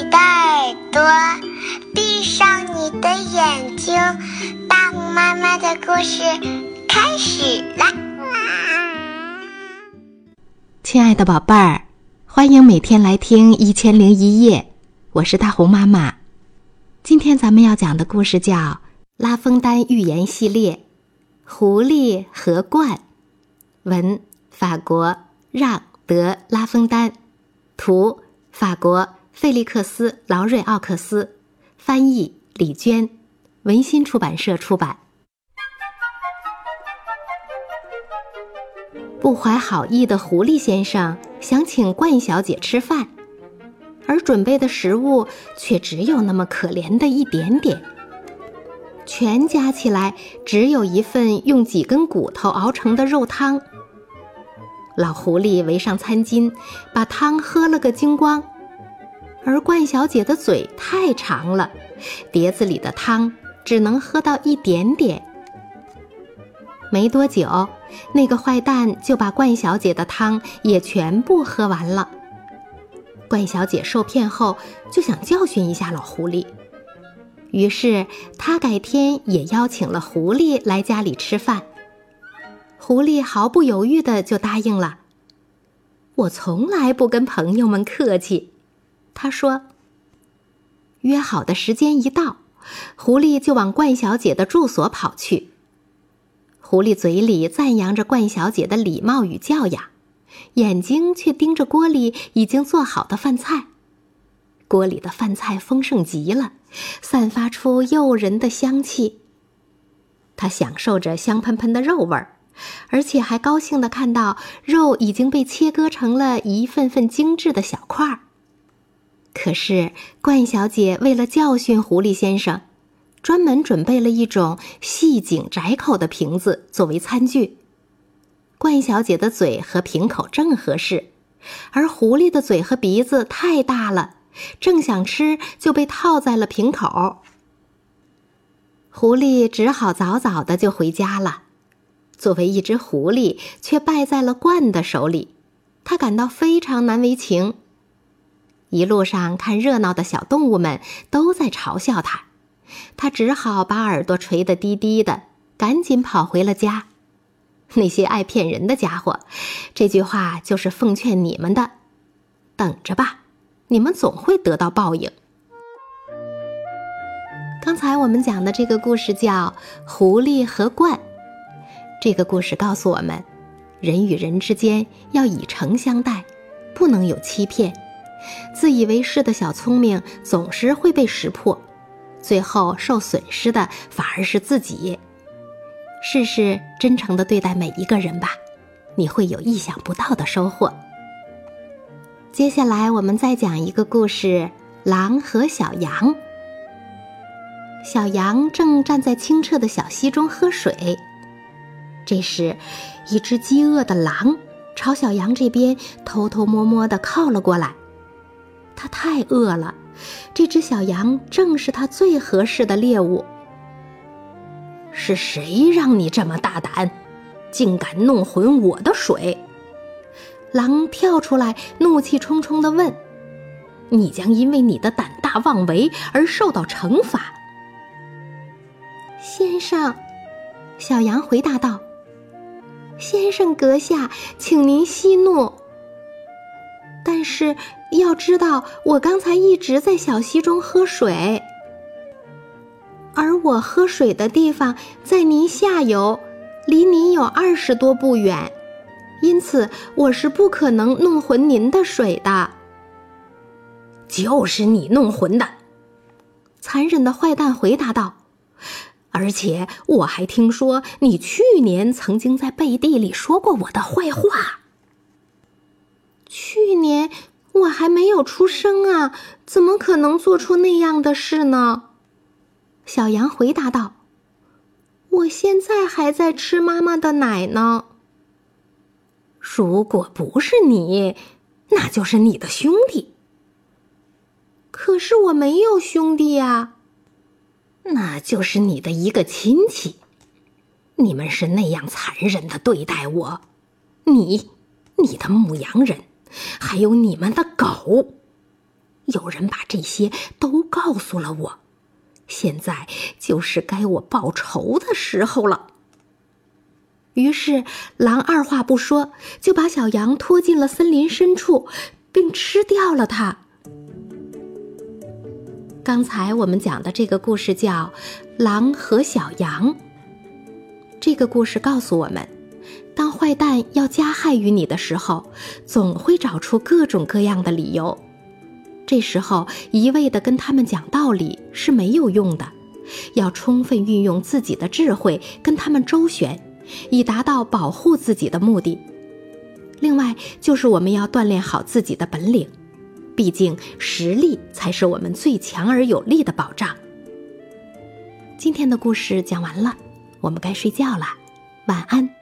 你的耳朵，闭上你的眼睛，大红妈妈的故事开始啦！亲爱的宝贝儿，欢迎每天来听《一千零一夜》，我是大红妈妈。今天咱们要讲的故事叫《拉封丹寓言系列》，狐狸和鹳。文：法国让·德·拉封丹，图：法国费利克斯·劳瑞奥克斯，翻译：李娟，文心出版社出版。不怀好意的狐狸先生想请冠小姐吃饭，而准备的食物却只有那么可怜的一点点，全加起来只有一份用几根骨头熬成的肉汤。老狐狸围上餐巾，把汤喝了个精光，而冠小姐的嘴太长了，碟子里的汤只能喝到一点点。没多久，那个坏蛋就把冠小姐的汤也全部喝完了。冠小姐受骗后就想教训一下老狐狸，于是她改天也邀请了狐狸来家里吃饭。狐狸毫不犹豫的就答应了。我从来不跟朋友们客气，他说。约好的时间一到，狐狸就往冠小姐的住所跑去。狐狸嘴里赞扬着冠小姐的礼貌与教养，眼睛却盯着锅里已经做好的饭菜。锅里的饭菜丰盛极了，散发出诱人的香气。他享受着香喷喷的肉味儿。而且还高兴地看到肉已经被切割成了一份份精致的小块儿。可是，冠小姐为了教训狐狸先生，专门准备了一种细颈窄口的瓶子作为餐具。冠小姐的嘴和瓶口正合适，而狐狸的嘴和鼻子太大了，正想吃就被套在了瓶口。狐狸只好早早的就回家了。作为一只狐狸，却败在了鹳的手里，他感到非常难为情。一路上看热闹的小动物们都在嘲笑他，他只好把耳朵垂得低低的，赶紧跑回了家。那些爱骗人的家伙，这句话就是奉劝你们的：等着吧，你们总会得到报应。刚才我们讲的这个故事叫《狐狸和鹳》。这个故事告诉我们，人与人之间要以诚相待，不能有欺骗。自以为是的小聪明总是会被识破，最后受损失的反而是自己。试试真诚的对待每一个人吧，你会有意想不到的收获。接下来我们再讲一个故事：狼和小羊。小羊正站在清澈的小溪中喝水。这时，一只饥饿的狼朝小羊这边偷偷摸摸地靠了过来。它太饿了，这只小羊正是它最合适的猎物。是谁让你这么大胆，竟敢弄浑我的水？狼跳出来，怒气冲冲地问：“你将因为你的胆大妄为而受到惩罚。”先生，小羊回答道。先生阁下，请您息怒。但是要知道，我刚才一直在小溪中喝水，而我喝水的地方在您下游，离您有二十多步远，因此我是不可能弄浑您的水的。就是你弄浑的，残忍的坏蛋回答道。而且我还听说你去年曾经在背地里说过我的坏话。去还没有出生啊，怎么可能做出那样的事呢？小羊回答道：“我现在还在吃妈妈的奶呢。如果不是你，那就是你的兄弟。可是我没有兄弟呀。”那就是你的一个亲戚，你们是那样残忍的对待我，你、你的牧羊人，还有你们的狗，有人把这些都告诉了我，现在就是该我报仇的时候了。于是，狼二话不说就把小羊拖进了森林深处，并吃掉了它。刚才我们讲的这个故事叫《狼和小羊》。这个故事告诉我们，当坏蛋要加害于你的时候，总会找出各种各样的理由。这时候一味的跟他们讲道理是没有用的，要充分运用自己的智慧跟他们周旋，以达到保护自己的目的。另外，就是我们要锻炼好自己的本领，毕竟实力才是我们最强而有力的保障。今天的故事讲完了。我们该睡觉了，晚安。